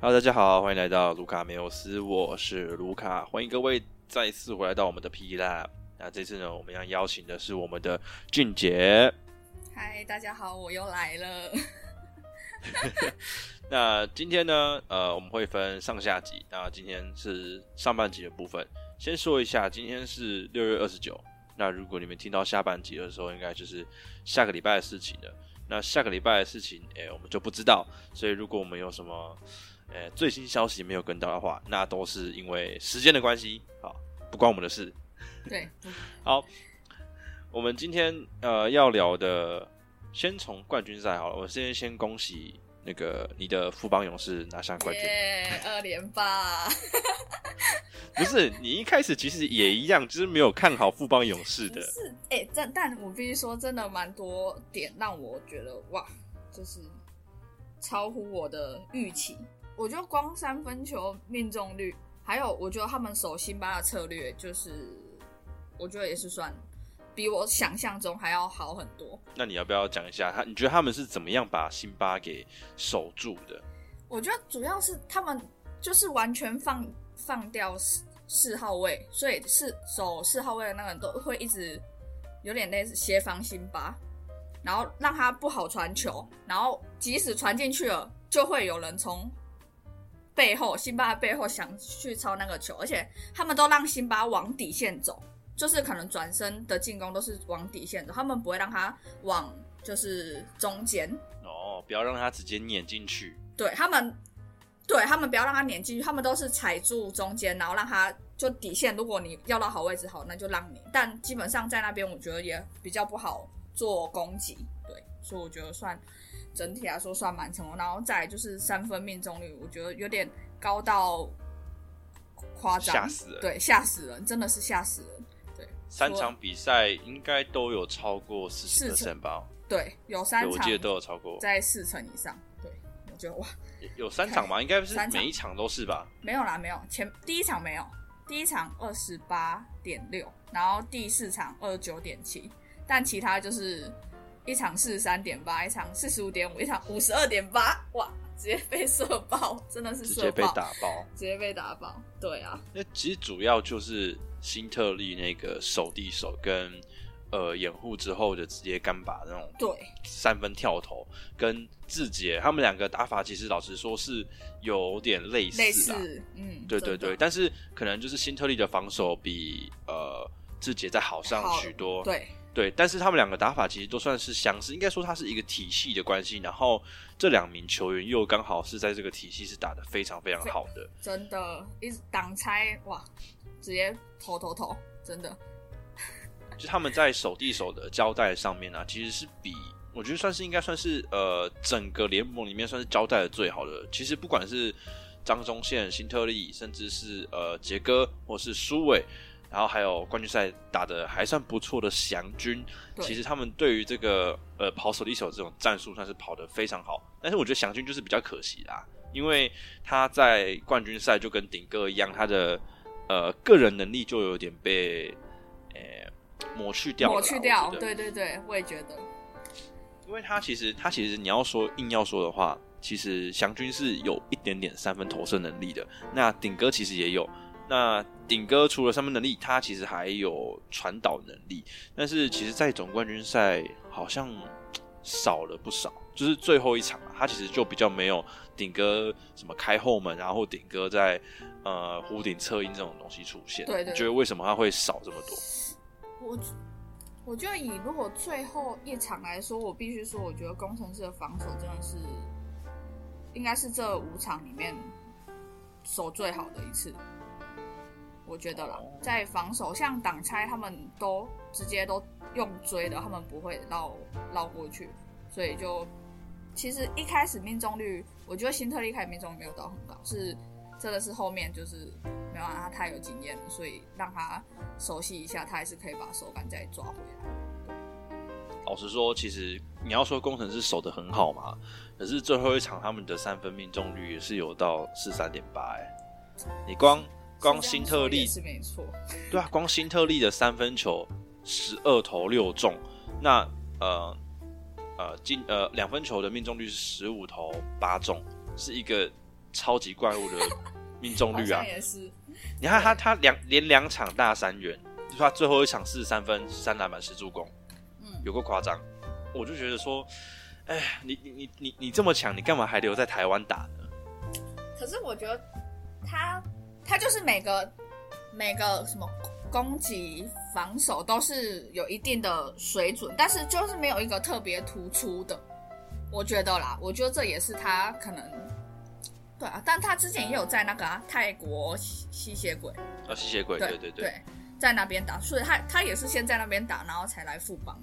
Hello，大家好，欢迎来到卢卡梅欧斯，我是卢卡，欢迎各位再次回来到我们的 P Lab。那这次呢，我们要邀请的是我们的俊杰。嗨，大家好，我又来了。那今天呢，呃，我们会分上下集。那今天是上半集的部分，先说一下，今天是六月二十九。那如果你们听到下半集的时候，应该就是下个礼拜的事情了。那下个礼拜的事情，哎，我们就不知道。所以如果我们有什么，呃，最新消息没有跟到的话，那都是因为时间的关系，好，不关我们的事。对，好，我们今天呃要聊的，先从冠军赛好了。我先先恭喜那个你的富邦勇士拿下冠军，二连霸。不是，你一开始其实也一样，就是没有看好富邦勇士的。是，哎，但但我必须说，真的蛮多点让我觉得哇，就是超乎我的预期。我觉得光三分球命中率，还有我觉得他们守辛巴的策略，就是我觉得也是算比我想象中还要好很多。那你要不要讲一下他？你觉得他们是怎么样把辛巴给守住的？我觉得主要是他们就是完全放放掉四四号位，所以是守四号位的那个人都会一直有点类似协防辛巴，然后让他不好传球，然后即使传进去了，就会有人从。背后，辛巴背后想去抄那个球，而且他们都让辛巴往底线走，就是可能转身的进攻都是往底线走，他们不会让他往就是中间。哦，不要让他直接碾进去。对他们，对他们不要让他碾进去，他们都是踩住中间，然后让他就底线。如果你要到好位置，好，那就让你。但基本上在那边，我觉得也比较不好做攻击。对，所以我觉得算。整体来说算蛮成功，然后再就是三分命中率，我觉得有点高到夸张，吓死人！对，吓死人，真的是吓死人。对，三场比赛应该都有超过四成吧？对，有三场，我记得都有超过在四成以上。对，我觉得哇，有三场吗？应该不是每一场都是吧？没有啦，没有前第一场没有，第一场二十八点六，然后第四场二十九点七，但其他就是。一场四十三点八，一场四十五点五，一场五十二点八，哇，直接被射爆，真的是直接被打爆，直接被打爆，对啊。那其实主要就是新特利那个手递手跟呃掩护之后的直接干拔那种对三分跳投，跟志杰他们两个打法，其实老实说是有点类似啊，嗯，对对对，但是可能就是新特利的防守比呃志杰再好上许多，对。对，但是他们两个打法其实都算是相似，应该说它是一个体系的关系。然后这两名球员又刚好是在这个体系是打的非常非常好的，真的，一直挡拆哇，直接投投投，真的。就他们在手递手的交代上面呢，其实是比我觉得算是应该算是呃整个联盟里面算是交代的最好的。其实不管是张忠宪、辛特利，甚至是呃杰哥或是苏伟。然后还有冠军赛打的还算不错的祥军，其实他们对于这个呃跑手一手这种战术算是跑得非常好。但是我觉得祥军就是比较可惜啦，因为他在冠军赛就跟顶哥一样，他的呃个人能力就有点被呃抹去掉。抹去掉，对对对，我也觉得。因为他其实他其实你要说硬要说的话，其实祥军是有一点点三分投射能力的，那顶哥其实也有。那顶哥除了三分能力，他其实还有传导能力，但是其实，在总冠军赛好像少了不少。就是最后一场啊，他其实就比较没有顶哥什么开后门，然后顶哥在呃弧顶策应这种东西出现。对对。觉得为什么他会少这么多？我我觉得以如果最后一场来说，我必须说，我觉得工程师的防守真的是应该是这五场里面守最好的一次。我觉得啦，在防守像挡拆，他们都直接都用追的，他们不会绕绕过去，所以就其实一开始命中率，我觉得新特利开始命中率没有到很高，是真的是后面就是没办法，他太有经验了，所以让他熟悉一下，他还是可以把手感再抓回来。老实说，其实你要说工程师守的很好嘛，可是最后一场他们的三分命中率也是有到四三点八，哎，你光。光新特利是没错，对啊，光新特利的三分球十二投六中，那呃呃进呃两分球的命中率是十五投八中，是一个超级怪物的命中率啊！也是。你看他他两连两场大三元，就他最后一场四十三分三篮板十助攻，嗯，有个夸张。我就觉得说，哎，你你你你你这么强，你干嘛还留在台湾打呢？可是我觉得他他就是每个每个什么攻击防守都是有一定的水准，但是就是没有一个特别突出的。我觉得啦，我觉得这也是他可能对啊，但他之前也有在那个泰国吸血鬼啊，吸血鬼，对对对，在那边打，所以他他也是先在那边打，然后才来富邦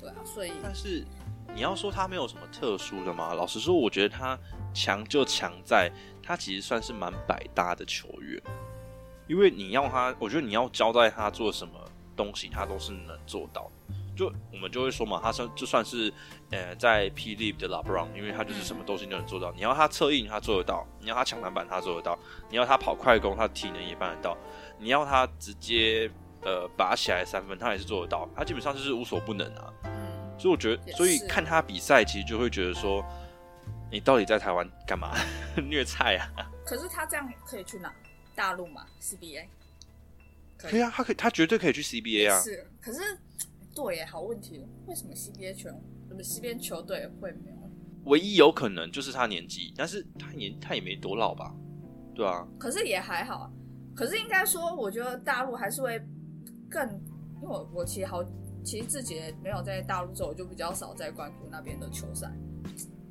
对啊，所以但是你要说他没有什么特殊的吗？老实说，我觉得他强就强在他其实算是蛮百搭的球员，因为你要他，我觉得你要交代他做什么东西，他都是能做到。就我们就会说嘛，他算就算是呃在 P l e a 的 LeBron，因为他就是什么东西都能做到。你要他策应，他做得到；你要他抢篮板，他做得到；你要他跑快攻，他体能也办得到；你要他直接呃拔起来三分，他也是做得到。他基本上就是无所不能啊。所以我觉得，所以看他比赛，其实就会觉得说，你到底在台湾干嘛 虐菜啊？可是他这样可以去哪？大陆嘛，CBA。可以啊，他可以，他绝对可以去 CBA 啊。是，可是。对，好问题，为什么 CBA 球，什么 CBA 球队会没有？唯一有可能就是他年纪，但是他年他也没多老吧？对啊。可是也还好，可是应该说，我觉得大陆还是会更，因为我我其实好，其实自己没有在大陆之后，我就比较少在关注那边的球赛。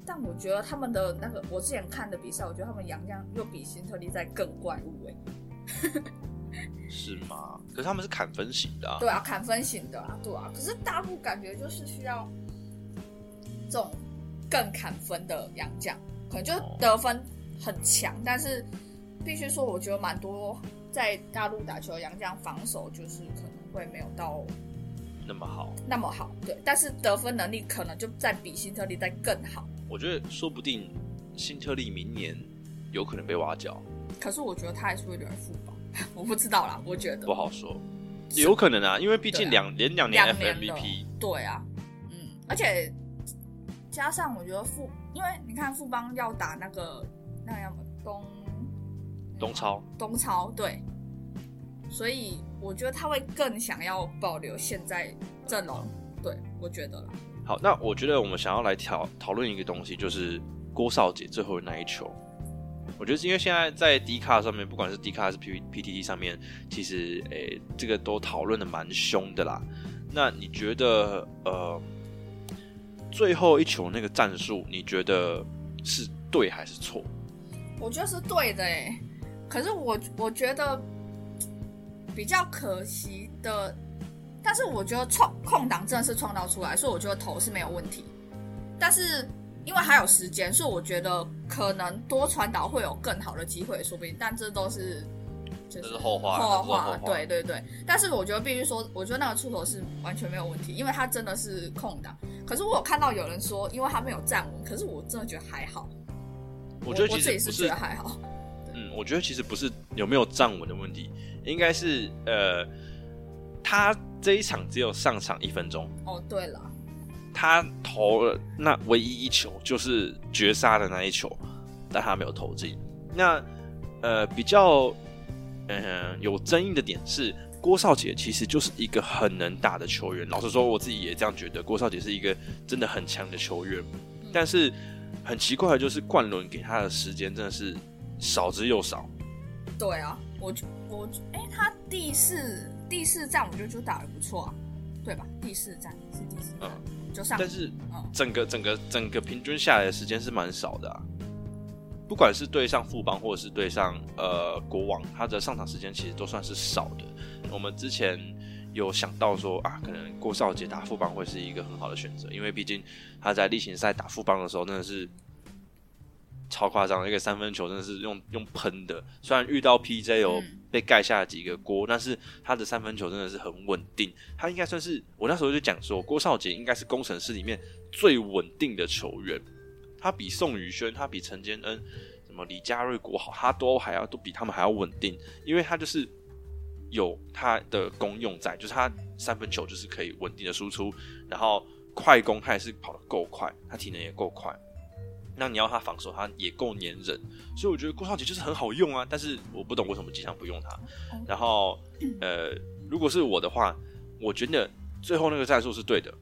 但我觉得他们的那个，我之前看的比赛，我觉得他们杨将又比新特利在更怪物哎。是吗？可是他们是砍分型的啊。对啊，砍分型的啊，对啊。可是大陆感觉就是需要这种更砍分的洋将，可能就得分很强，但是必须说，我觉得蛮多在大陆打球的洋将防守就是可能会没有到那么好，那么好。对，但是得分能力可能就在比新特利在更好。我觉得说不定新特利明年有可能被挖角。可是我觉得他还是会留在富邦。我不知道啦，我觉得不好说，有可能啊，因为毕竟两连两年 FMVP，对啊，嗯，而且加上我觉得富，因为你看富邦要打那个那个什么东东超东超，对，所以我觉得他会更想要保留现在阵容，对我觉得好，那我觉得我们想要来讨讨论一个东西，就是郭少杰最后的那一球。我觉得是因为现在在 D 卡上面，不管是 D 卡还是 P P T T 上面，其实诶，这个都讨论的蛮凶的啦。那你觉得呃，最后一球那个战术，你觉得是对还是错？我觉得是对的诶，可是我我觉得比较可惜的，但是我觉得创空档真的是创造出来，所以我觉得投是没有问题，但是。因为还有时间，所以我觉得可能多传导会有更好的机会，说不定。但这都是就是后话，后话。对对对。但是我觉得必须说，我觉得那个出头是完全没有问题，因为他真的是空档。可是我有看到有人说，因为他没有站稳，可是我真的觉得还好。我觉得其实是觉得还好。嗯，我觉得其实不是有没有站稳的问题，应该是呃，他这一场只有上场一分钟。哦，对了。他投了那唯一一球，就是绝杀的那一球，但他没有投进。那呃，比较嗯有争议的点是，郭少杰其实就是一个很能打的球员。老实说，我自己也这样觉得，郭少杰是一个真的很强的球员。但是很奇怪的就是，冠伦给他的时间真的是少之又少。对啊，我我哎，他第四第四站我觉得就打的不错啊，对吧？第四站是第四站。就上但是整个整个整个平均下来的时间是蛮少的啊，不管是对上富邦或者是对上呃国王，他的上场时间其实都算是少的。我们之前有想到说啊，可能郭少杰打富邦会是一个很好的选择，因为毕竟他在例行赛打富邦的时候真的是。超夸张，一个三分球真的是用用喷的。虽然遇到 PJ 有被盖下了几个锅，但是他的三分球真的是很稳定。他应该算是我那时候就讲说，郭少杰应该是工程师里面最稳定的球员。他比宋宇轩、他比陈坚恩、什么李佳瑞、国豪，他都还要都比他们还要稳定，因为他就是有他的功用在，就是他三分球就是可以稳定的输出，然后快攻他也是跑得够快，他体能也够快。那你要他防守，他也够粘人，所以我觉得郭少杰就是很好用啊。但是我不懂为什么经常不用他。然后 呃，如果是我的话，我觉得最后那个战术是对的。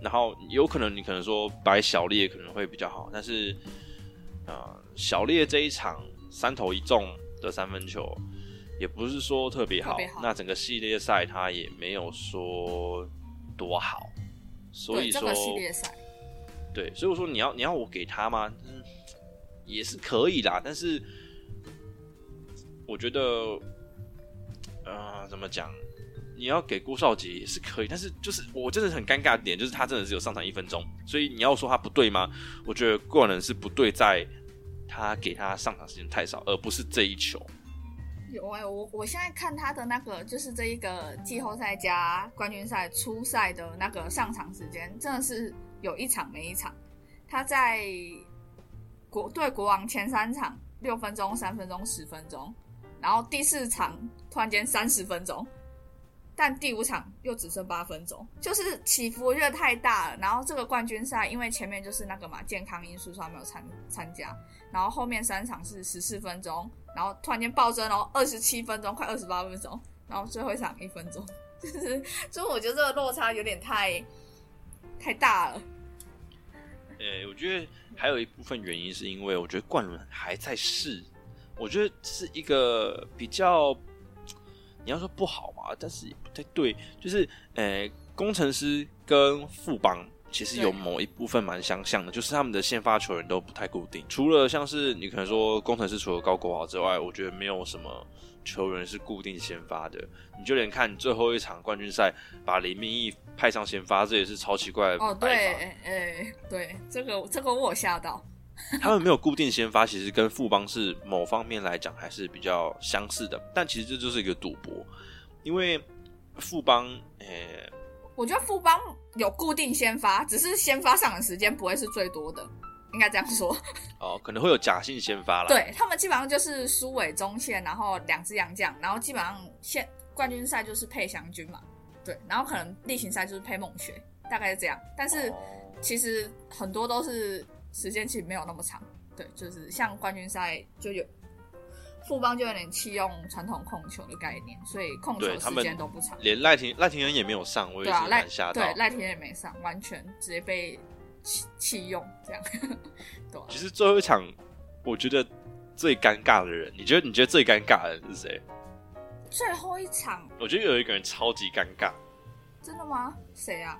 然后有可能你可能说摆小烈可能会比较好，但是啊，小烈这一场三投一中的三分球也不是说特别好。那整个系列赛他也没有说多好，所以说系列赛。对，所以我说你要你要我给他吗？嗯，也是可以啦，但是我觉得，呃，怎么讲？你要给郭少杰也是可以，但是就是我真的很尴尬的点，就是他真的只有上场一分钟，所以你要说他不对吗？我觉得个人是不对，在他给他上场时间太少，而不是这一球。有哎，我我现在看他的那个，就是这一个季后赛加冠军赛初赛的那个上场时间，真的是。有一场没一场，他在国对国王前三场六分钟、三分钟、十分钟，然后第四场突然间三十分钟，但第五场又只剩八分钟，就是起伏越太大了。然后这个冠军赛因为前面就是那个嘛健康因素，所以没有参参加。然后后面三场是十四分钟，然后突然间暴增，然后二十七分钟，快二十八分钟，然后最后一场一分钟，就是所以我觉得这个落差有点太。太大了。呃，我觉得还有一部分原因是因为我觉得冠伦还在试，我觉得是一个比较，你要说不好嘛，但是也不太对，就是呃，工程师跟副帮其实有某一部分蛮相像的，就是他们的先发球员都不太固定，除了像是你可能说工程师除了高国豪之外，我觉得没有什么。球员是固定先发的，你就连看最后一场冠军赛，把林明义派上先发，这也是超奇怪的。哦，对，哎，对，这个这个我吓到。他们没有固定先发，其实跟富邦是某方面来讲还是比较相似的，但其实这就是一个赌博，因为富邦，诶，我觉得富邦有固定先发，只是先发上的时间不会是最多的。应该这样说 哦，可能会有假性先发了。对他们基本上就是苏伟中线，然后两支洋将，然后基本上现冠军赛就是配祥军嘛，对，然后可能例行赛就是配孟学，大概是这样。但是其实很多都是时间其实没有那么长，对，就是像冠军赛就有富邦就有点弃用传统控球的概念，所以控球时间都不长。连赖廷赖廷恩也没有上，我也是蛮吓到。对，赖廷恩也没上，完全直接被。弃弃用这样，对。其实最后一场，我觉得最尴尬的人，你觉得你觉得最尴尬的人是谁？最后一场，我觉得有一个人超级尴尬。真的吗？谁啊？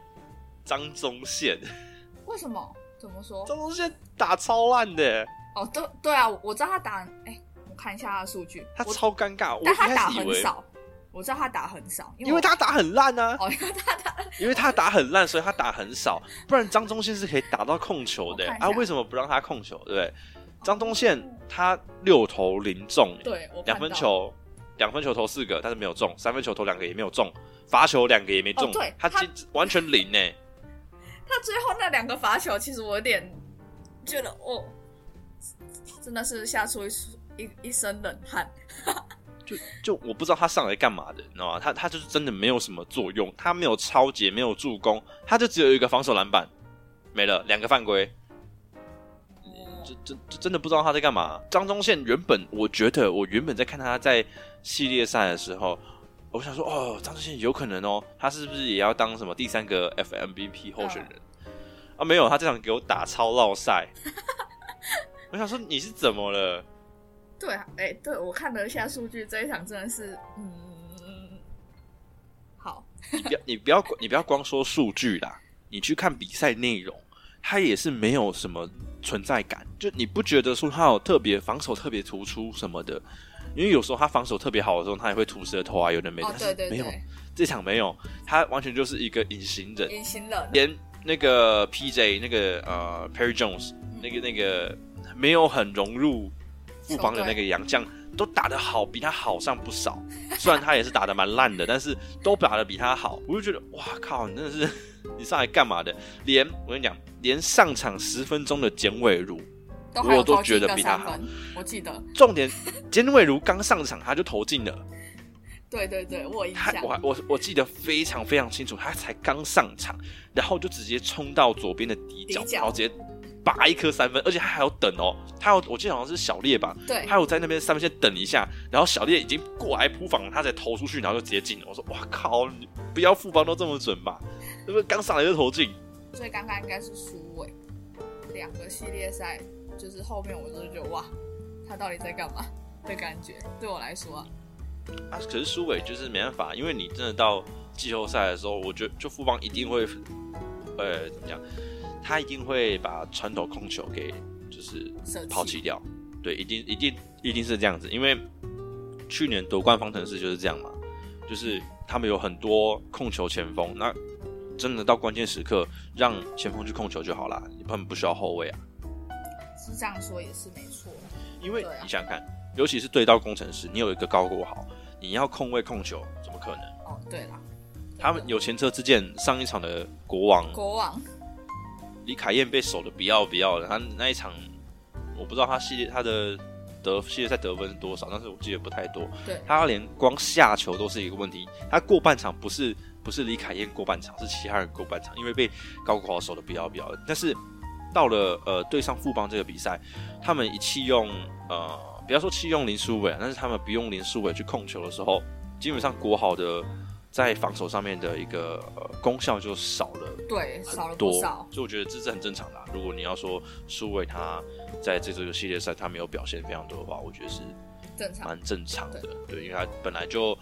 张宗宪。为什么？怎么说？张宗宪打超烂的。哦，对对啊，我知道他打，哎，我看一下他的数据，他超尴尬。但他打很少。我知道他打很少，因为他打很烂呢。哦，因为他打，因为他打很烂，所以他打很少。不然张忠宪是可以打到控球的啊？为什么不让他控球？对不对？张忠宪他六投零中，对，两分球两分球投四个，但是没有中；三分球投两个也没有中，罚球两个也没中。对，他完全零呢。他最后那两个罚球，其实我有点觉得，哦，真的是吓出一一一身冷汗。就就我不知道他上来干嘛的，你知道吗？他他就是真的没有什么作用，他没有超节，没有助攻，他就只有一个防守篮板，没了两个犯规。这这这真的不知道他在干嘛。张忠宪原本我觉得，我原本在看他在系列赛的时候，我想说哦，张忠宪有可能哦，他是不是也要当什么第三个 FMVP 候选人啊？没有，他这场给我打超绕赛。我想说你是怎么了？对，哎，对我看了一下数据，这一场真的是，嗯，好。你不要，你不要，你不要光说数据啦，你去看比赛内容，他也是没有什么存在感。就你不觉得说他有特别防守特别突出什么的？因为有时候他防守特别好的时候，他也会吐舌头啊，有的没的。对对对，没有这场没有，他完全就是一个隐形人。隐形人。连那个 PJ 那个呃 Perry Jones 那个那个没有很融入。副帮的那个杨将都打得好，比他好上不少。虽然他也是打得蛮烂的，但是都打得比他好。我就觉得，哇靠，你真的是你上来干嘛的？连我跟你讲，连上场十分钟的简伟如，我都觉得比他好。我记得，重点，简伟如刚上场他就投进了。对对对，我印象，我我我记得非常非常清楚，他才刚上场，然后就直接冲到左边的底角，然后直接。拔一颗三分，而且他还要等哦，他要我记得好像是小烈吧，对，他有在那边三分线等一下，然后小烈已经过来扑防，他才投出去，然后就直接进了。我说哇靠，你不要副帮都这么准吧？是不是刚上来就投进？所以刚刚应该是苏伟，两个系列赛就是后面我就觉得哇，他到底在干嘛的感觉，对我来说啊，啊，可是苏伟就是没办法，因为你真的到季后赛的时候，我觉得就副帮一定会，呃，怎么讲？他一定会把传统控球给就是抛弃掉，对，一定一定一定是这样子，因为去年夺冠方程式就是这样嘛，就是他们有很多控球前锋，那真的到关键时刻让前锋去控球就好啦，他们不需要后卫啊，是这样说也是没错。因为啊你想想看，尤其是对到工程师，你有一个高过好，你要控位控球，怎么可能？哦，对啦，他们有前车之鉴，上一场的国王国王李凯燕被守的不要不要的，他那一场我不知道他系列他的得系列赛得分是多少，但是我记得不太多。对他连光下球都是一个问题，他过半场不是不是李凯燕过半场，是其他人过半场，因为被高国豪守的不要不要的。但是到了呃对上富邦这个比赛，他们一弃用呃不要说弃用林书伟啊，但是他们不用林书伟去控球的时候，基本上国豪的在防守上面的一个、呃、功效就少了。对少了很多，不少，所以我觉得这是很正常的啊、如果你要说苏伟他在这这个系列赛他没有表现非常多的话，我觉得是正常。蛮正常的。对，因为他本来就，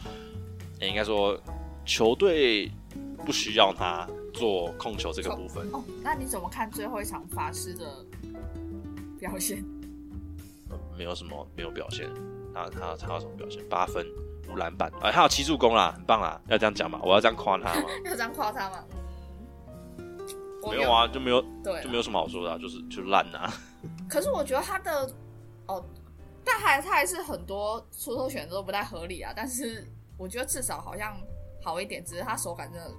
诶应该说球队不需要他做控球这个部分。哦，那你怎么看最后一场法师的表现？呃没有什么没有表现，他他他有什么表现？八分五篮板，哎、他有七助攻啦，很棒啦，要这样讲嘛？我要这样夸他吗？要这样夸他吗？嗯，没有，啊，就没有对啊，就没有什么好说的啊、就是就烂啊。可是我觉得他的哦，但还他还是很多出手选择都不太合理啊。但是我觉得至少好像好一点，只是他手感真的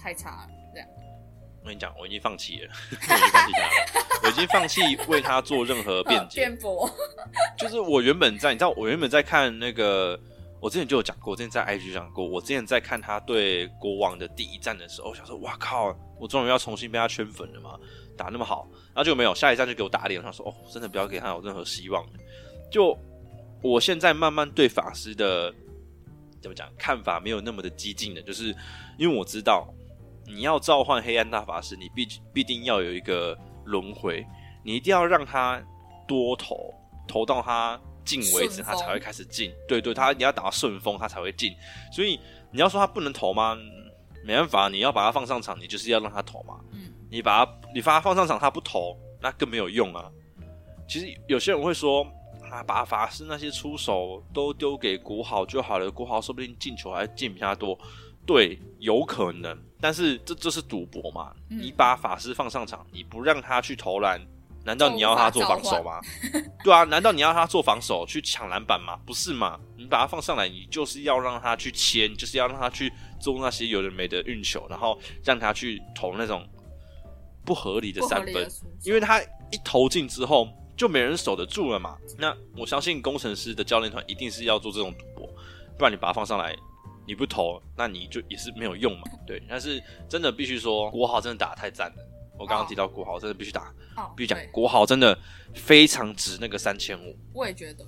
太差了。这样我跟你讲，我已经放弃了，我已经放弃他了，我已经放弃为他做任何辩呃解。辩驳，就是我原本在，你知道，我原本在看那个，我之前就有讲过，之前在 IG 讲过，我之前在看他对国王的第一战的时候，我想说，哇靠，我终于要重新被他圈粉了嘛，打那么好，然后就没有，下一站就给我打脸，我想说，哦，真的不要给他有任何希望。就我现在慢慢对法师的怎么讲看法没有那么的激进的，就是因为我知道你要召唤黑暗大法师，你必必定要有一个轮回，你一定要让他多投，投到他进为止，他才会开始进。对对，他你要打到顺风，他才会进。所以你要说他不能投吗？嗯没办法，你要把他放上场，你就是要让他投嘛。嗯，你把他你把他放上场，他不投，那更没有用啊。其实有些人会说啊，把法师那些出手都丢给国豪就好了，国豪说不定进球还进比他多。对，有可能，但是这这是赌博嘛？嗯你把法师放上场，你不让他去投篮，难道你要他做防守吗？对啊，难道你要他做防守去抢篮板吗？不是嘛？你把他放上来，你就是要让他去切，你就是要让他去做那些有的没的运球，然后让他去投那种不合理的三分因为他一投进之后就没人守得住了嘛。那我相信工程师的教练团一定是要做这种赌博，不然你把他放上来，你不投，那你就也是没有用嘛。对，但是真的必须说，国豪真的打得太赞了。我刚刚提到国豪，真的必须打，哦，必须讲国豪真的非常值那个三千五。我也觉得，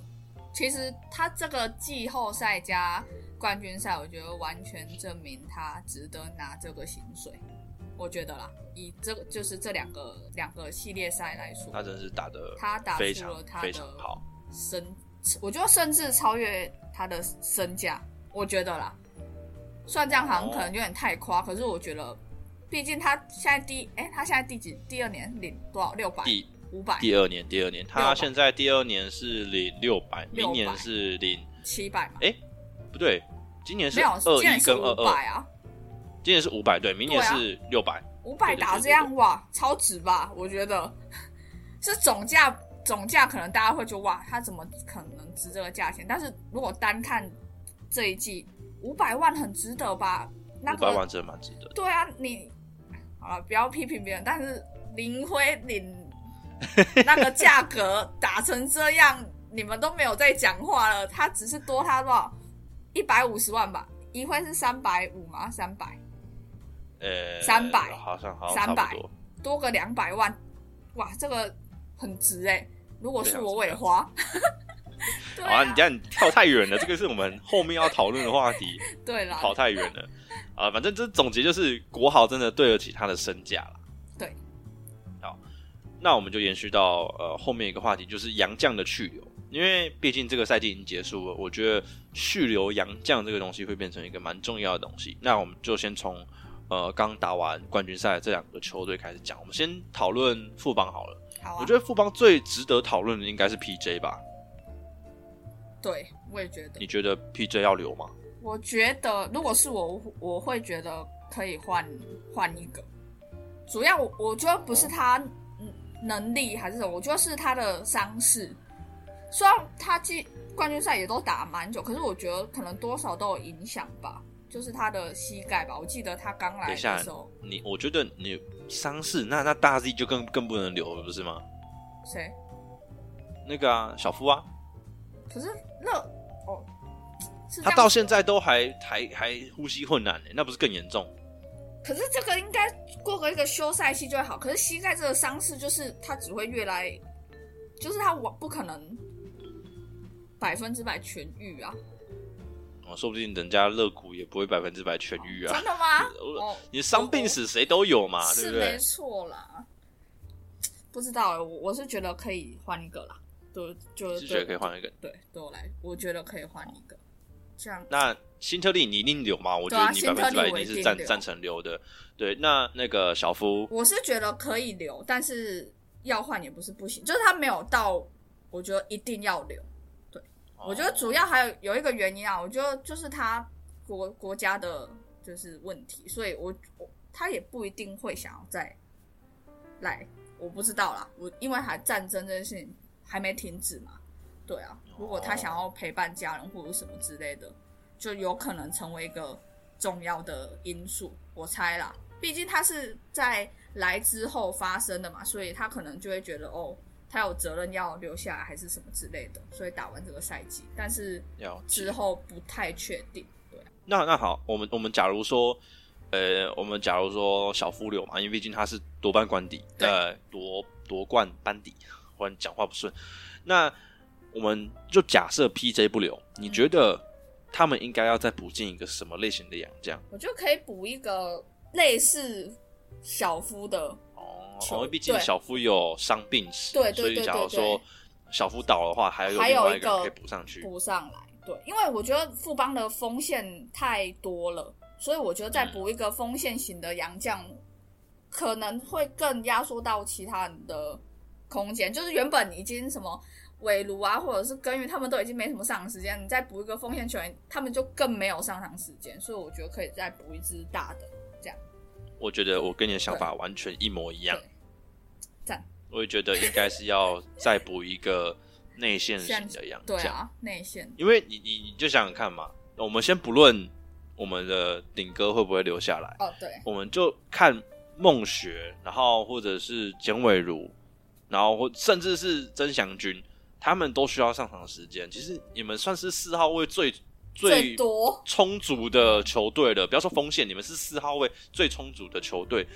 其实他这个季后赛加冠军赛，我觉得完全证明他值得拿这个薪水。我觉得啦，以这个就是这两个两个系列赛来说，他真是打的他打出了他的好。身，我觉得甚至超越他的身价，我觉得啦。虽然这样好像可能有点太夸，可是我觉得，毕竟他现在第，哎、他现在第几？第二年领多少？六百？第五百？第二年，第二年，他600现在第二年是领六百，明年是领七百吗？哎不对，今年是二一跟二二，百啊，今年是五百，对，明年是六百、五百打这样哇，超值吧？我觉得是总价，总价可能大家会觉得哇，他怎么可能值这个价钱？但是如果单看这一季，五百万很值得吧？那个五百万真的蛮值得的。对啊，你好了，不要批评别人，但是林辉领那个价格打成这样，你们都没有在讲话了。他只是多他多少一百五十万吧？一辉是三百五吗？三百呃，300好像好像差300不多。多个两百万，哇，这个很值哎、如果是我，我也花。啊，你这样跳太远了，这个是我们后面要讨论的话题，对啦，跑太远了啊。反正这总结就是国豪真的对得起他的身价了。对，好，那我们就延续到呃后面一个话题，就是杨将的去留。因为毕竟这个赛季已经结束了，我觉得续留杨将这个东西会变成一个蛮重要的东西。那我们就先从呃刚打完冠军赛这两个球队开始讲。我们先讨论富邦好了。好啊，我觉得富邦最值得讨论的应该是 PJ 吧？对，我也觉得你。觉得 PJ 要留吗？我觉得如果是我，我会觉得可以换换一个。主要我我觉得不是他嗯能力还是什么，我觉得是他的伤势。虽然他进冠军赛也都打蛮久，可是我觉得可能多少都有影响吧，就是他的膝盖吧。我记得他刚来的时候，你我觉得你伤势，那那大 Z 就更更不能留了，不是吗？谁？那个啊，小夫啊，可是那他到现在都还还还呼吸困难呢，那不是更严重？可是这个应该过个一个休赛期就会好。可是膝盖这个伤势，就是他只会越来，就是他我不可能百分之百痊愈啊！哦，说不定人家肋骨也不会百分之百痊愈啊真。的吗？哦，你伤病史谁都有嘛，对是不对没？错啦。不知道欸，我我是觉得可以换一个啦。对，就是觉得可以换一个。对，对我来，我觉得可以换一个。这样那辛特利你一定留吗？我觉得你百分之百一定是赞赞成留的。对，那那个小夫，我是觉得可以留，但是要换也不是不行，就是他没有到，我觉得一定要留。对我觉得主要还有有一个原因啊，我觉得就是他国国家的就是问题，所以我我他也不一定会想要再来，我不知道啦，我因为还战争这件事情还没停止嘛，对啊，如果他想要陪伴家人或者什么之类的，就有可能成为一个重要的因素，我猜啦，毕竟他是在来之后发生的嘛，所以他可能就会觉得哦。他有责任要留下来，还是什么之类的，所以打完这个赛季，但是要之后不太确定。对啊，那那好，我们我们假如说，呃，我们假如说小夫流嘛，因为毕竟他是夺冠官底，对呃，夺夺冠班底，忽然讲话不顺。那我们就假设 PJ 不留，你觉得他们应该要再补进一个什么类型的洋将？我觉得可以补一个类似小夫的，哦，因为毕竟小夫有伤病史，对对所以假如说小夫倒的话，还有还另外一个可以补上去。补上来。对，因为我觉得富邦的锋线太多了，所以我觉得再补一个锋线型的洋将，可能会更压缩到其他人的空间。就是原本已经什么韦卢啊，或者是根玉，他们都已经没什么上场时间，你再补一个锋线球员，他们就更没有上场时间。所以我觉得可以再补一支大的，这样我觉得我跟你的想法完全一模一样对，赞。我也觉得应该是要再补一个内线型的样子。对啊，内线因为你你你就想想看嘛，我们先不论我们的顶哥会不会留下来，哦，对，我们就看孟学，然后或者是简伟如，然后或甚至是曾祥军，他们都需要上场时间。其实你们算是四号位最最多充足的球队了，不要说锋线，你们是四号位最充足的球队。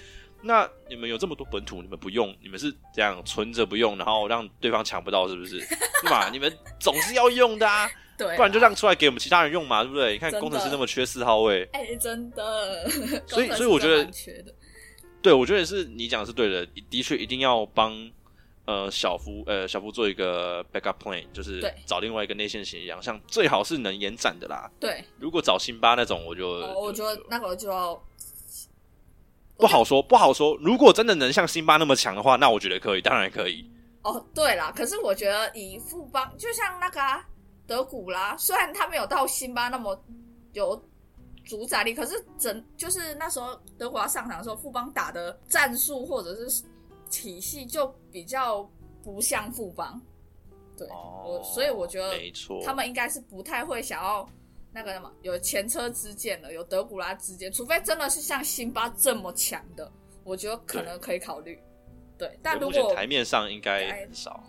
那你们有这么多本土，你们不用，你们是这样存着不用，然后让对方抢不到，是不是？对吧？你们总是要用的啊，对啊，不然就让出来给我们其他人用嘛，对不对？你看工程师那么缺四号位，哎、真的，所以所以我觉得对我觉得是你讲的是对的，的确一定要帮呃小夫呃小夫做一个 backup plan，就是找另外一个内线型洋像最好是能延展的啦。对，如果找辛巴那种，我就、哦，我觉得那个就要不好说，不好说。如果真的能像辛巴那么强的话，那我觉得可以，当然可以。哦，对啦，可是我觉得以富邦，就像那个、啊、德古拉，虽然他没有到辛巴那么有主宰力，可是整就是那时候德古拉上场的时候，富邦打的战术或者是体系就比较不像富邦。对，我所以我觉得哦没错，他们应该是不太会想要那个什么有前车之鉴的，有德古拉之鉴，除非真的是像辛巴这么强的，我觉得可能可以考虑。对，但如果台面上应该很少，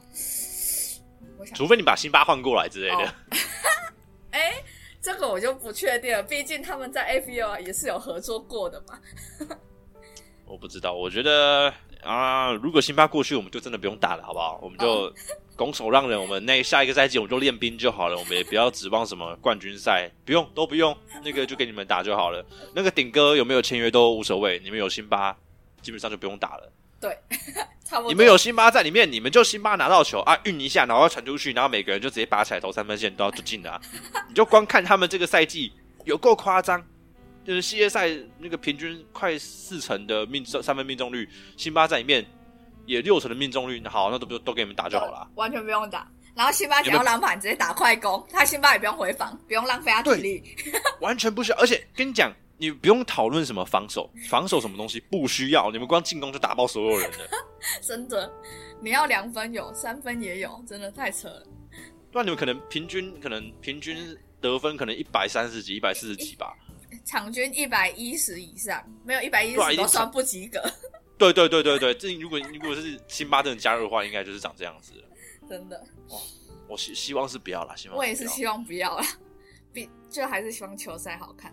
我想除非你把辛巴换过来之类的。哦 哎、这个我就不确定了，毕竟他们在 APL 也是有合作过的嘛。我不知道，我觉得啊，如果辛巴过去，我们就真的不用打了，好不好？我们就拱手让人，我们那下一个赛季我们就练兵就好了，我们也不要指望什么冠军赛，不用都不用，那个就给你们打就好了。那个顶哥有没有签约都无所谓，你们有辛巴，基本上就不用打了。对，差不多。你们有辛巴在里面，你们就辛巴拿到球啊，运一下，然后传出去，然后每个人就直接拔起来投三分线都要就进了、啊。你就光看他们这个赛季有够夸张，就是系列赛那个平均快四成的命中三分命中率，辛巴在里面也六成的命中率，好，那都不都给你们打就好了。完全不用打。然后辛巴只要篮板直接打快攻，他辛巴也不用回防，不用浪费他体力，完全不需要。而且跟你讲，你不用讨论什么防守，防守什么东西不需要，你们光进攻就打爆所有人了。真的，你要两分有，三分也有，真的太扯了。对啊，你们可能平均可能平均得分可能一百三十几、一百四十几吧。场均一百一十以上，没有一百一十都算不及格，对对对对对，这如果如果是辛巴真的加入的话，应该就是长这样子了。真的。我希希望是不要啦，希望我也是希望不要啦，比就还是希望球赛好看。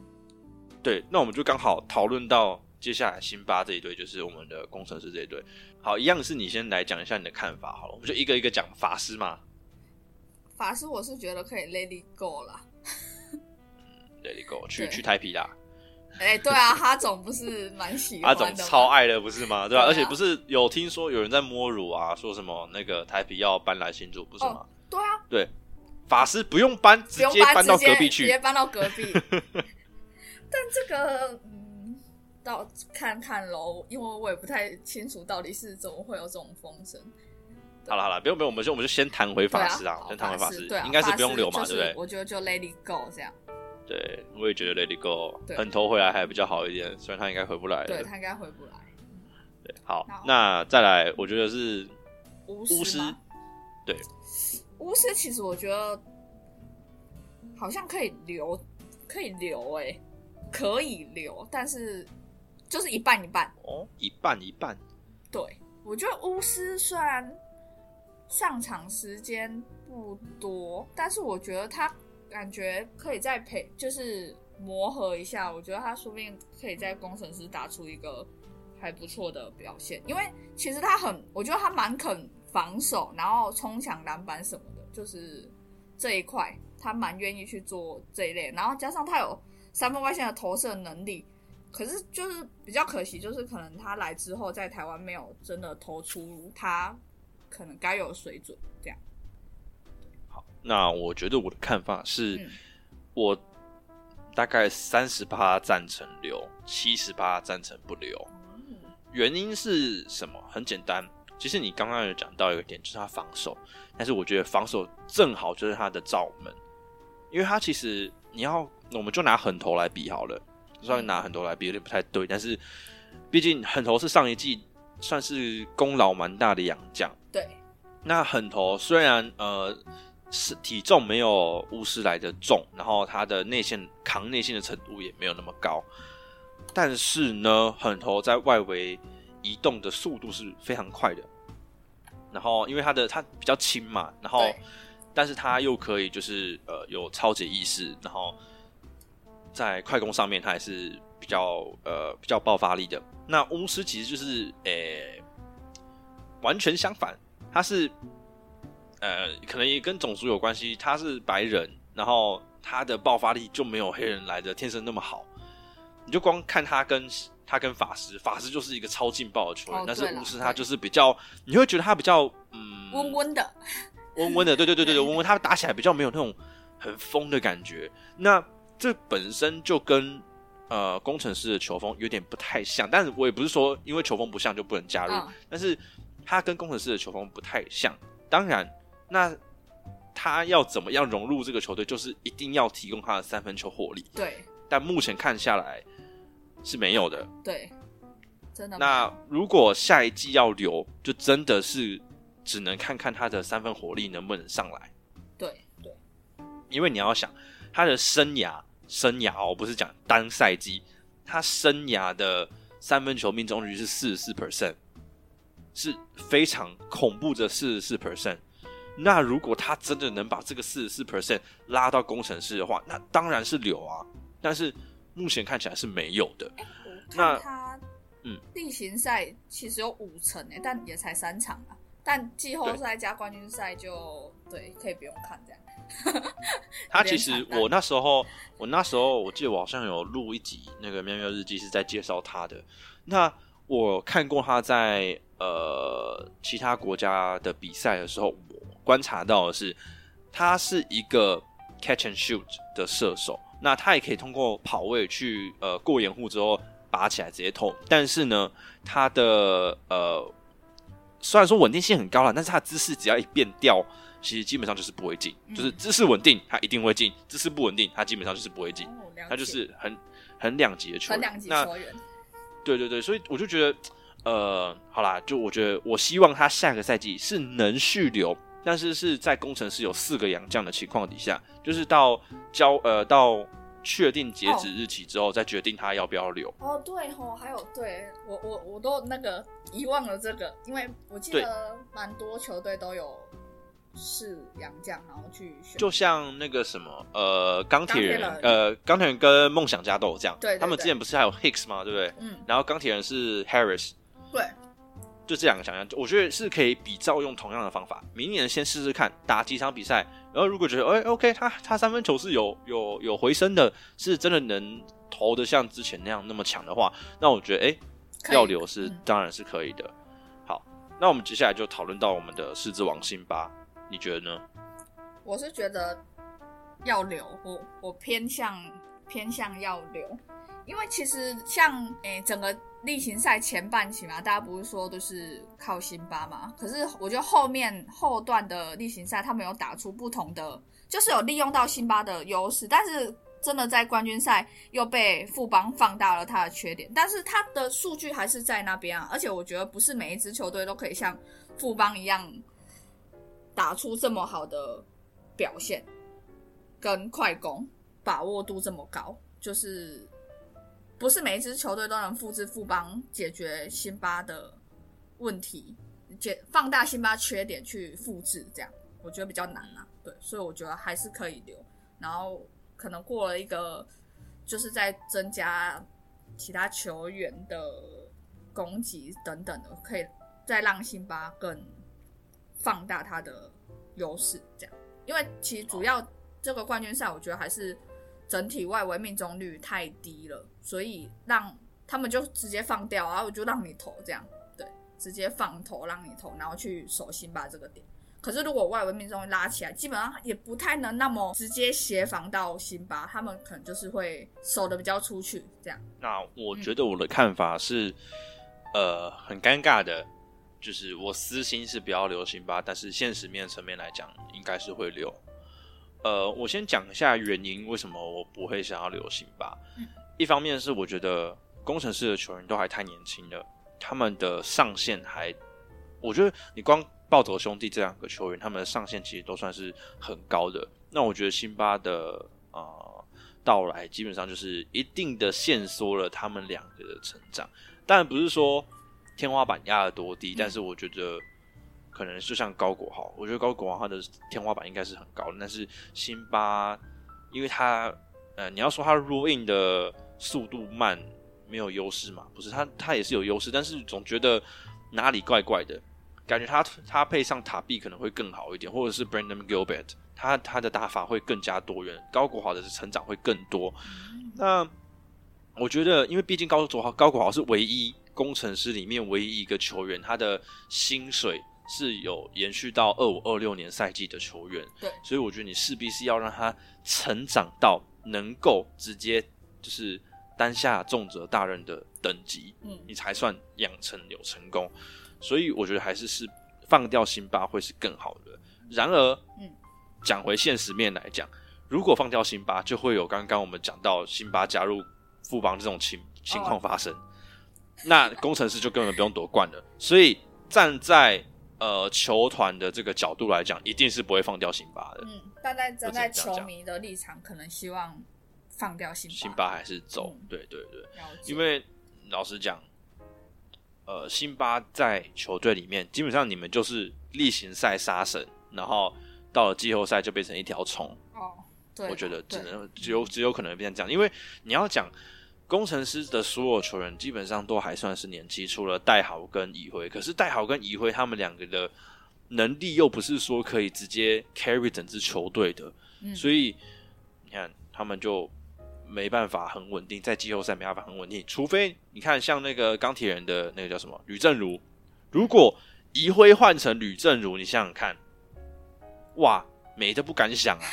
对，那我们就刚好讨论到接下来辛巴这一队，就是我们的工程师这一队。好，一样是你先来讲一下你的看法好了，我们就一个一个讲法师嘛法师我是觉得可以 let it go 啦。，Let it go，去去台皮啦，哎、对啊，哈总不是蛮喜欢的吗？超爱的不是吗？对吧、对啊而且不是有听说有人在摸乳啊，说什么那个台皮要搬来新竹不是吗？哦对啊，对，法师不用搬，直接搬到隔壁去直接。搬到隔壁。但这个，嗯，到看看喽，因为我也不太清楚到底是怎么会有这种风声。好了好了，不用不用，我们就我们就先谈回法师啊，好先谈回法师，对啊，应该是不用留嘛，对不对？我觉得就 it go 这样，对，我也觉得 It Go 对横头回来还比较好一点，虽然他应该回不来了。对他应该回不来。对好好，那再来，我觉得是巫巫师？对，巫师其实我觉得好像可以留，可以留、欸，可以留，但是就是一半一半。哦，一半一半，对，我觉得巫师虽然上场时间不多，但是我觉得他感觉可以再培，就是磨合一下。我觉得他说不定可以在工程师打出一个还不错的表现，因为其实他很，我觉得他蛮肯防守，然后冲抢篮板什么的，就是这一块他蛮愿意去做这一类，然后加上他有三分外线的投射能力。可是就是比较可惜，就是可能他来之后在台湾没有真的投出他可能该有水准，这样。好，那我觉得我的看法是，嗯我大概三十八赞成留，七十八赞成不留。原因是什么？很简单，其实你刚刚有讲到一个点，就是他防守，但是我觉得防守正好就是他的罩门，因为他其实你要，我们就拿狠头来比好了，虽然拿狠头来比有点不太对，但是毕竟狠头是上一季算是功劳蛮大的洋将。对，那狠头虽然呃是体重没有巫师来的重，然后他的内线扛内线的程度也没有那么高，但是呢，狠头在外围移动的速度是非常快的。然后因为他的他比较轻嘛，然后但是他又可以就是呃有超级意识，然后在快攻上面他也是比较呃比较爆发力的。那巫师其实就是诶、完全相反，他是呃可能也跟种族有关系，他是白人，然后他的爆发力就没有黑人来的天生那么好。你就光看他跟他跟法师，法师就是一个超劲爆的球员，但是巫师他就是比较，你会觉得他比较嗯温温的，温温的，对对对对对，温温，他打起来比较没有那种很疯的感觉。那这本身就跟呃工程师的球风有点不太像，但是我也不是说因为球风不像就不能加入，嗯但是他跟工程师的球风不太像。当然，那他要怎么样融入这个球队，就是一定要提供他的三分球火力。对但目前看下来是没有的。对，真的。那如果下一季要留，就真的是只能看看他的三分火力能不能上来。对对因为你要想他的生涯，生涯哦，不是讲单赛季，他生涯的三分球命中率是四十四 percent，是非常恐怖的四十四 percent。那如果他真的能把这个四十四 percent 拉到工程师的话，那当然是留啊。但是目前看起来是没有的。我那他嗯，例行赛其实有五成诶，但也才三场啊。但季后赛加冠军赛就对，可以不用看这样。他其实我那时候，我那时候我记得我好像有录一集那个喵喵日记是在介绍他的。那我看过他在呃其他国家的比赛的时候，我观察到的是他是一个 catch and shoot 的射手。那他也可以通过跑位去呃过掩护之后拔起来直接投。但是呢，他的呃虽然说稳定性很高了，但是他姿势只要一变调。其实基本上就是不会进，就是姿势稳定，他一定会进；姿势不稳定，他基本上就是不会进。他就是很很两极的球员。那对对对，所以我就觉得，呃，好啦，就我觉得，我希望他下个赛季是能续留，但是是在工程师有四个洋将的情况底下，就是到交呃到确定截止日期之后，再决定他要不要留。哦，对哦，还有对我我我都那个遗忘了这个，因为我记得蛮多球队都有。是洋将，然后去选，就像那个什么，呃，钢铁人，呃，钢铁人跟梦想家都有这样，对，他们之前不是还有 Hicks 吗？对不对？嗯，然后钢铁人是 Harris，对，就这两个想象，我觉得是可以比照用同样的方法，明年先试试看打几场比赛，然后如果觉得，哎，OK，他他三分球是有有有回升的，是真的能投的像之前那样那么强的话，那我觉得，哎，要留是当然是可以的。好，那我们接下来就讨论到我们的狮子王辛巴。你觉得呢？我是觉得要留，我我偏向偏向要留，因为其实像诶整个例行赛前半期嘛，大家不是说都是靠辛巴嘛？可是我觉得后面后段的例行赛，他们有打出不同的，就是有利用到辛巴的优势，但是真的在冠军赛又被富邦放大了他的缺点，但是他的数据还是在那边啊，而且我觉得不是每一支球队都可以像富邦一样。打出这么好的表现，跟快攻把握度这么高，就是不是每一支球队都能复制富邦解决辛巴的问题，解放大辛巴缺点去复制，这样我觉得比较难啊。对，所以我觉得还是可以留，然后可能过了一个，就是在增加其他球员的攻击等等的，可以再让辛巴更。放大他的优势，这样，因为其实主要这个冠军赛，我觉得还是整体外围命中率太低了，所以让他们就直接放掉，然后我就让你投，这样，对，直接放投让你投，然后去守辛巴这个点。可是如果外围命中率拉起来，基本上也不太能那么直接协防到辛巴，他们可能就是会守的比较出去，这样。那我觉得我的看法是，呃，很尴尬的。就是我私心是比较留辛巴，但是现实面层面来讲，应该是会留。呃，我先讲一下原因，为什么我不会想要留辛巴。一方面是我觉得工程师的球员都还太年轻了，他们的上限还，我觉得你光暴走兄弟这两个球员，他们的上限其实都算是很高的。那我觉得辛巴的呃到来，基本上就是一定的限缩了他们两个的成长，当然不是说。天花板压得多低，但是我觉得可能就像高国豪，我觉得高国豪他的天花板应该是很高的。但是辛巴，因为他呃，你要说他 roll in 的速度慢没有优势嘛？不是，他他也是有优势，但是总觉得哪里怪怪的，感觉他他配上塔壁可能会更好一点，或者是 Brandon Gilbert，他他的打法会更加多元，高国豪的成长会更多。那我觉得，因为毕竟高国豪高国豪是唯一。工程师里面唯一一个球员，他的薪水是有延续到二五二六年赛季的球员，对，所以我觉得你势必是要让他成长到能够直接就是担下重责大任的等级，嗯，你才算养成有成功。所以我觉得还是是放掉辛巴会是更好的。然而，嗯，讲回现实面来讲，如果放掉辛巴，就会有刚刚我们讲到辛巴加入富邦这种情情况发生。那工程师就根本不用夺冠了，所以站在呃球团的这个角度来讲，一定是不会放掉辛巴的。嗯，但在站在球迷的立场，可能希望放掉辛巴，辛巴还是走。对对对，因为老实讲，呃，辛巴在球队里面，基本上你们就是例行赛杀神，然后到了季后赛就变成一条虫。哦，对，我觉得只能只有只有可能变成这样，因为你要讲。工程师的所有球员基本上都还算是年轻，除了戴豪跟乙辉。可是戴豪跟乙辉他们两个的能力又不是说可以直接 carry 整支球队的，嗯所以你看他们就没办法很稳定，在季后赛没办法很稳定。除非你看像那个钢铁人的那个叫什么吕正如，如果乙辉换成吕正如，你想想看，哇，美的不敢想啊！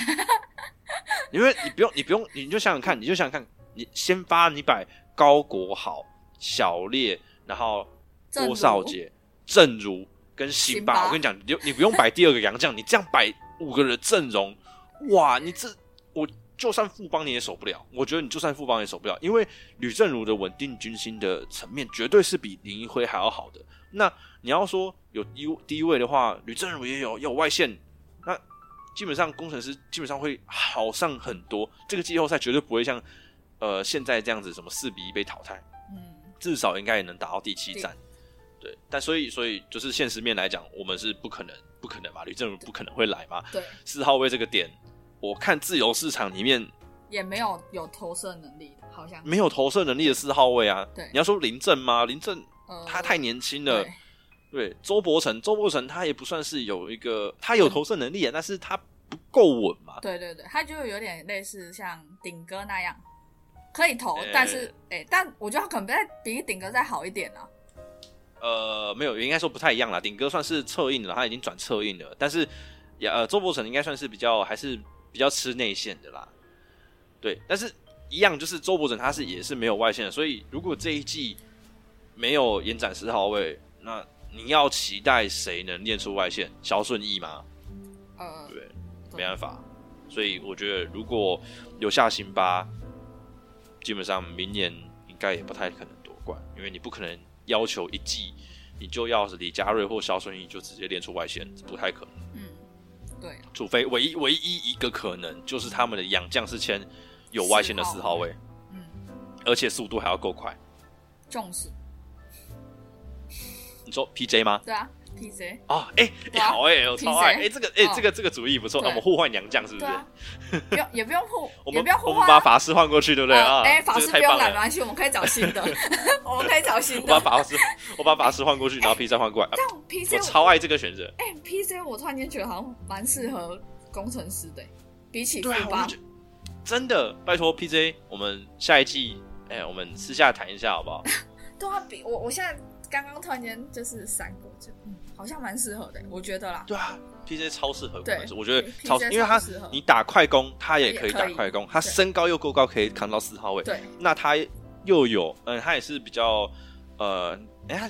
因为你不用，你不用，你就想想看，你就想想看，你先发你摆高国豪、小烈，然后郭少杰、郑如跟辛巴，我跟你讲，你就你不用摆第二个杨将，你这样摆五个人的阵容，哇，你这我就算富邦你也守不了。我觉得你就算富邦也守不了，因为吕正如的稳定军心的层面绝对是比林一辉还要好的。那你要说有低低位的话，吕正如也有也有外线，那基本上工程师基本上会好上很多。这个季后赛绝对不会像呃现在这样子什么四比一被淘汰。嗯，至少应该也能打到第七战。对，但所以所以就是现实面来讲，我们是不可能不可能嘛，吕正如不可能会来嘛。对，四号位这个点，我看自由市场里面也没有有投射能力的，好像没有投射能力的四号位啊。对你要说林正吗？林正呃，他太年轻了。对对，周伯成，周伯成他也不算是有一个，他有投射能力啊，但是他不够稳嘛。对对对，他就有点类似像顶哥那样，可以投，哎但是哎、但我觉得他可能再比顶哥再好一点啊。呃，没有，应该说不太一样啦。顶哥算是侧应了，他已经转侧应了，但是也呃，周伯成应该算是比较还是比较吃内线的啦。对，但是一样就是周伯成他是也是没有外线的，所以如果这一季没有延展十号位，那你要期待谁能练出外线？肖顺义吗？呃，对，没办法。所以我觉得如果留下辛巴，基本上明年应该也不太可能夺冠，因为你不可能要求一季你就要是李佳瑞或肖顺义就直接练出外线，不太可能。嗯，对，除非唯一唯一一个可能就是他们的养将是签有外线的四号位，嗯，而且速度还要够快。重视，你说 PJ 吗？对啊，PJ，哦，哎、哎、好哎、我超爱哎、这个哎、哦这个这个主意不错，那我们互换娘将是不是？啊，不用也不用互，我们把不要互换啊。法师换过去，对不对呃啊？哎、法师不用来，没。关系，我们可以找新的 我们可以找新的我把的。法师，我把法师换过去，然后 P 三换过来。啊但 P C 我超爱这个选择。哎、，P C 我突然间觉得好像蛮适合工程师的、比起富对啊，我邦就觉得真的，拜托 PJ，我们下一季，哎、我们私下谈一下好不好？对啊，比我我现在刚刚突然间就是闪过，就嗯，好像蛮适合的、我觉得啦。对啊，PJ 超适合工对我觉得超，因为他你打快攻，他也可以打快攻，他身高又够高，可以扛到四号位。对，那他又有，嗯，他也是比较，呃，哎、他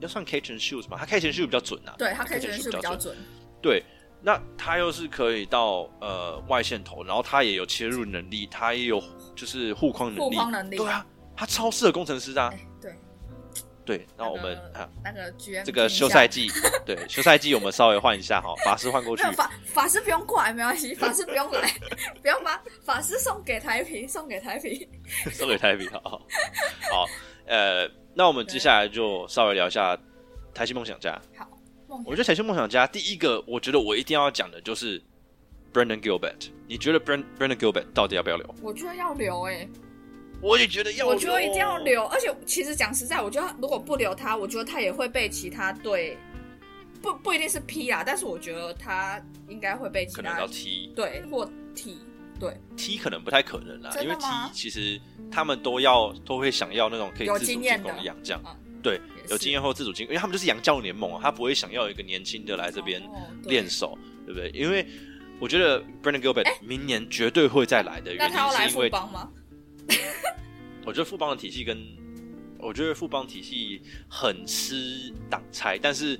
要算 catch and shoot 嘛，他 catch and shoot 比较准啊。对他 catch 觉 and shoot 比较准，对，那他又是可以到呃外线投，然后他也有切入能力，他也有就是护框能力，护框能力对啊，他超适合工程师、啊哎、。对。那我们那个啊，那个这个休赛季，对休赛季我们稍微换一下哈，法师换过去，法法师不用过来，没关系，法师不用来，不用把法师送给台皮，送给台皮。送给台比好好，好，呃，那我们接下来就稍微聊一下台新梦想家。好，我觉得台新梦想家第一个，我觉得我一定要讲的就是 Brandon Gilbert。你觉得 Brand Brandon Gilbert 到底要不要留？我觉得要留哎、我也觉得要留，我觉得一定要。留，而且其实讲实在，我觉得如果不留他，我觉得他也会被其他队，不不一定是 P 啊，但是我觉得他应该会被其他可能要 T 对或 T 对 T 可能不太可能啦，因为 T 其实他们都要都会想要那种可以有自主进经验的攻的洋将，嗯对，有经验或自主进攻，因为他们就是洋教联盟啊，他不会想要一个年轻的来这边练手，对不对？因为我觉得 Brandon Gilbert 明年绝对会再来的原那他要来因是因为富邦吗？我觉得富邦的体系跟我觉得富邦体系很吃挡拆，但是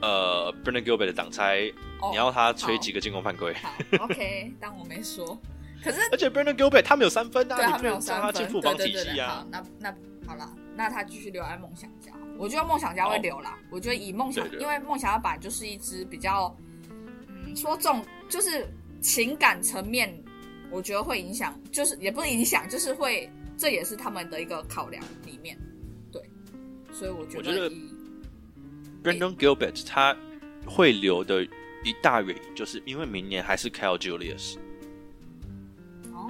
呃，Brandon Gilbert 的挡拆，哦你要他吹好几个进攻犯规，好，OK，当我没说。可是而且 Brandon Gilbert 他没有三分对啊，你他没有三分，进富邦体系啊好，。那那好了，那他继续留在梦想家。我觉得梦想家会留啦。我觉得以梦想，因为梦想家本来就是一支比较，嗯，说重就是情感层面，我觉得会影响，就是也不是影响，就是会，这也是他们的一个考量里面。对，所以我觉我觉得以 Brandon Gilbert 他会留的一大原因，就是因为明年还是 Kyle Julius，哦，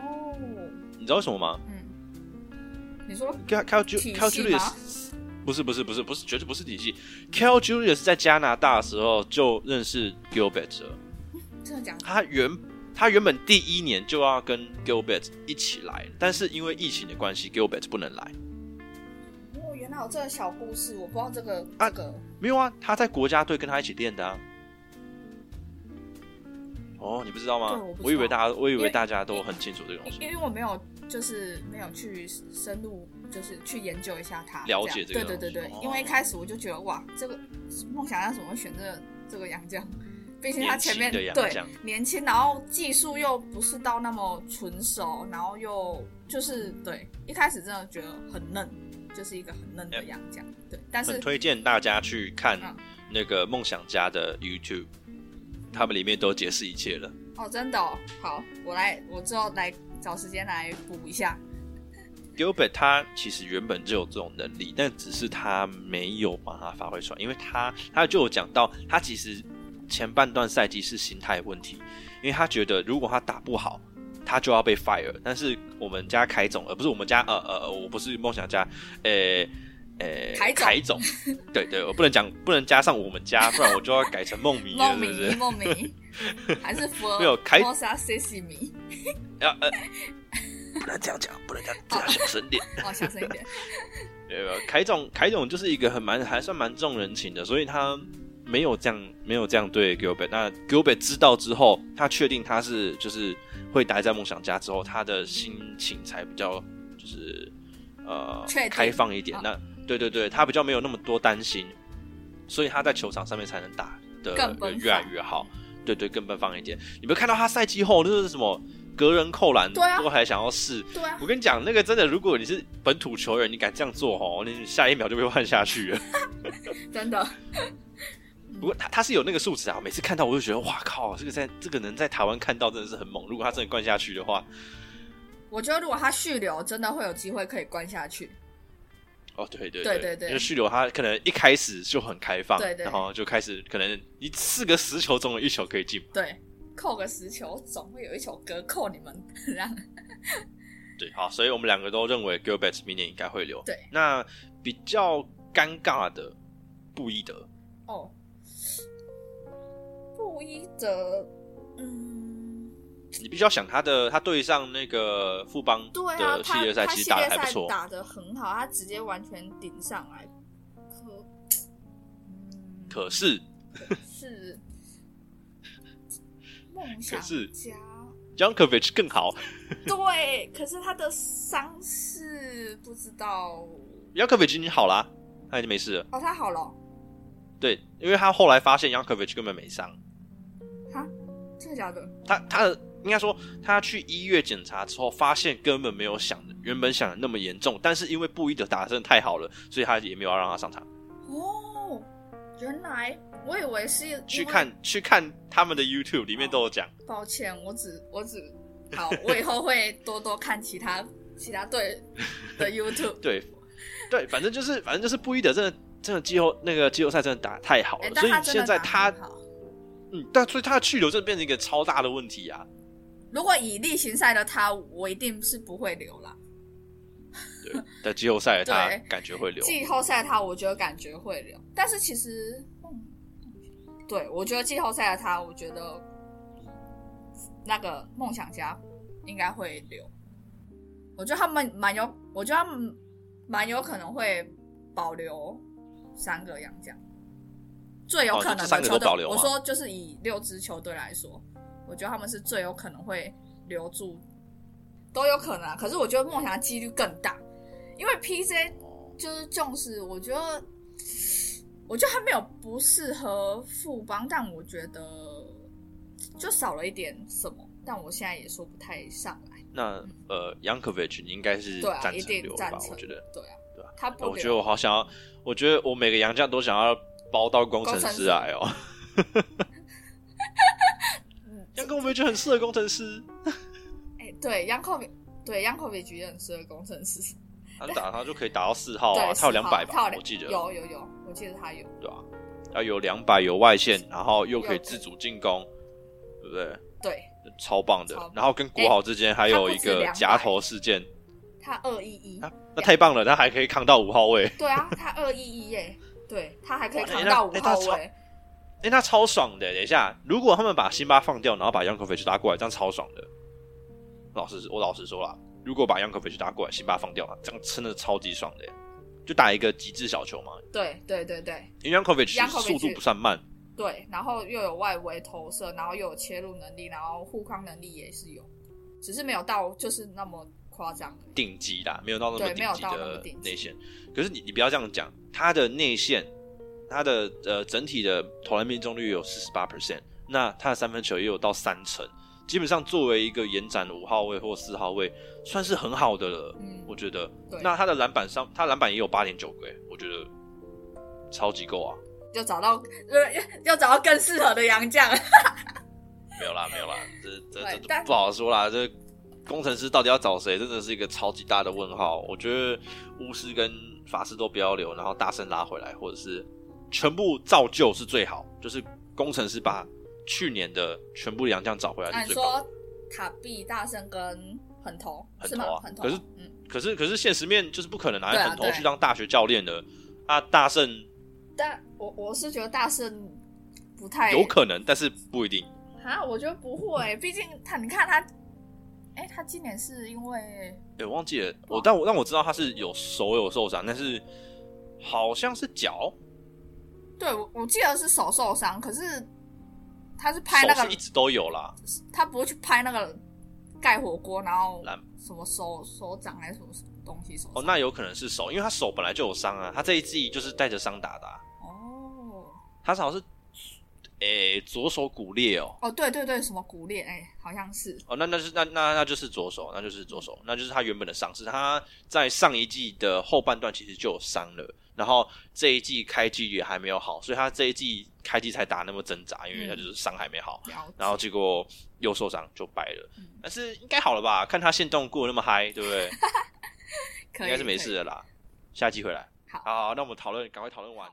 你知道为什么吗？嗯，你说 Cal Cal Cal Julius 不是不是不是不是绝对不是体系。Cal Julius 在加拿大的时候就认识 Gilbert 了。真的讲他原他原本第一年就要跟 Gilbert 一起来，但是因为疫情的关系，Gilbert 不能来。哦，原来有这个小故事，我不知道这个啊这个。没有啊，他在国家队跟他一起练的啊。哦，你不知道吗对我以为大家，我以为为大家都很清楚这个东西。因为我没有，就是没有去深入，就是去研究一下他，了解这个对对对对，哦因为一开始我就觉得哇，这个梦想家怎么会选这个这个洋将？毕竟他前面对年轻，然后技术又不是到那么纯熟，然后又就是对一开始真的觉得很嫩，就是一个很嫩的洋将。对，但是很推荐大家去看嗯那个梦想家的 YouTube，他们里面都解释一切了。哦，真的、哦、好，我来，我之后来找时间来补一下。Gilbert 他其实原本就有这种能力，但只是他没有把它发挥出来，因为他他就有讲到，他其实前半段赛季是心态问题，因为他觉得如果他打不好，他就要被 fire。但是我们家凯总，而不是我们家，呃呃，我不是梦想家，呃呃，凯总凯总，对对，我不能讲，不能加上我们家，不然我就要改成梦迷了，梦是不是迷，？梦迷，还是佛没有凯摩萨 C C 迷？要呃，不能这样讲，不能这样，这样小声点。哦，小声一点。呃，凯总，凯总就是一个很蛮还算蛮重人情的，所以他没有这样没有这样对 Gilbert。那 Gilbert 知道之后，他确定他是就是会待在梦想家之后，他的心情才比较就是呃开放一点。哦那对对对，他比较没有那么多担心，所以他在球场上面才能打的更越来越好。对对，更奔放一点。你没有看到他赛季后就是什么隔人扣篮，都还想要试。对啊我，跟你讲，那个真的，如果你是本土球员，你敢这样做哦，你下一秒就被换下去了。真的。不过他他是有那个素质啊，每次看到我就觉得，哇靠，这个在这个能在台湾看到真的是很猛。如果他真的灌下去的话，我觉得如果他续留，真的会有机会可以灌下去。哦，对对对对对因为续流他可能一开始就很开放，对对。然后就开始可能你四个十球中有一球可以进，对，扣个十球，总会有一球隔扣你们，让对，好，所以我们两个都认为 Gilbert 明年应该会留。对，那比较尴尬的布伊德，哦，布伊德，嗯，你必须要想他的，他对上那个富邦的系他列赛其实打的还不错，赛打的很好，他直接完全顶上来，可，嗯，可是是 梦想是家。Jankovic 更好 对，可是他的伤势不知道，Jankovic 已经好啦，他已经没事了。哦，他好了哦对，因为他后来发现 Jankovic 根本没伤，哈，真的假的？他他的应该说他去医院检查之后，发现根本没有想的原本想的那么严重，但是因为布伊德打的真的太好了，所以他也没有要让他上场。哦，原来我以为是去看去看他们的 YouTube 里面都有讲，抱歉，我只我只好，我以后会多多看其他其他队的 YouTube。对对，反正就是反正就是布伊德真的真的季后那个季后赛真的打得太好了，，所以现在他。嗯，但所以他的去留真的变成一个超大的问题啊。如果以例行赛的他，我一定是不会留啦。对，在季后赛他 感觉会留，季后赛他，我觉得感觉会留，但是其实，嗯，对我觉得季后赛的他，我觉得那个梦想家应该会留。我觉得他们蛮有，我觉得他们蛮有可能会保留三个洋将，最有可能的我说就是以六支球队来说，我觉得他们是最有可能会留住，都有可能啊。可是我觉得梦想的几率更大，因为 PJ 就是重视，我觉得，我觉得他没有不适合富邦，但我觉得就少了一点什么，但我现在也说不太上来。那呃 Yankovic 你应该是对啊，赞一定成留吧？赞成。我觉得，对啊，对啊。他不留，我觉得我好想要，我觉得我每个洋将都想要包到工程师来哦。嗯 Yankovic 很适合工程师，哎，对 Yankovic，对 Yankovic 也很适合工程师。他打他就可以打到四号，啊，他有4两百吧，我记得有有有，我记得他有。对啊，要有两百有外线，然后又可以自主进攻，对不对？对超棒的棒。然后跟国豪之间还有一他不止200个夹头事件，他二一一，那太棒了，他还可以扛到五号位。对啊，他二一一耶，对他还可以哇扛到五号位。哎、那超爽的。等一下，如果他们把辛巴放掉，然后把 Yankovic 拉过来，这样超爽的。老实，我老实说啦，如果把 Yankovic 拉过来，辛巴放掉，这样真的超级爽的。就打一个极致小球嘛，对对对对因为 Yankovic Yankovic 速度不算慢，对，然后又有外围投射，然后又有切入能力，然后护框能力也是有，只是没有到就是那么夸张。顶级啦，没有到那么顶级的内线。可是你你不要这样讲，他的内线，他的呃整体的投篮命中率有四十八 percent，那他的三分球也有到三成，基本上作为一个延展五号位或四号位，算是很好的了。嗯我觉得。对那他的篮板上，他篮板也有八点九个，我觉得超级够啊。要找到呃，要找到更适合的洋将。没有啦，没有啦，这这这不好说啦。这工程师到底要找谁，真的是一个超级大的问号。我觉得巫师跟法师都不要留，然后大圣拉回来，或者是全部造旧，是最好。就是工程师把去年的全部洋将找回来那你是最棒的。说塔比、大圣跟很头是吗？狠头啊狠头，可是嗯，可是可是现实面就是不可能拿对啊对狠头去当大学教练的。啊，大圣但我我是觉得大圣不太有可能，但是不一定。啊，我觉得不会，毕竟他你看他，哎、他今年是因为哎、我忘记了，我但我但我知道他是有手有受伤，但是好像是脚，对我我记得是手受伤，可是他是拍那个一直都有啦。他不会去拍那个盖火锅，然后什么手手掌还是什么东西手哦，那有可能是手，因为他手本来就有伤啊，他这一季就是带着伤打的、啊，哦他好像是诶、左手骨裂哦。哦对对对，什么骨裂哎、好像是哦，那那是那那那就是左手，那就是左手，那就是他原本的伤势。他在上一季的后半段其实就有伤了，然后这一季开季也还没有好，所以他这一季开季才打那么挣扎，因为他就是伤还没好。然后结果又受伤就败了，嗯但是应该好了吧？看他现动过得那么嗨，对不对？应该是没事的啦。下季回来，好好，那我们讨论，赶快讨论完。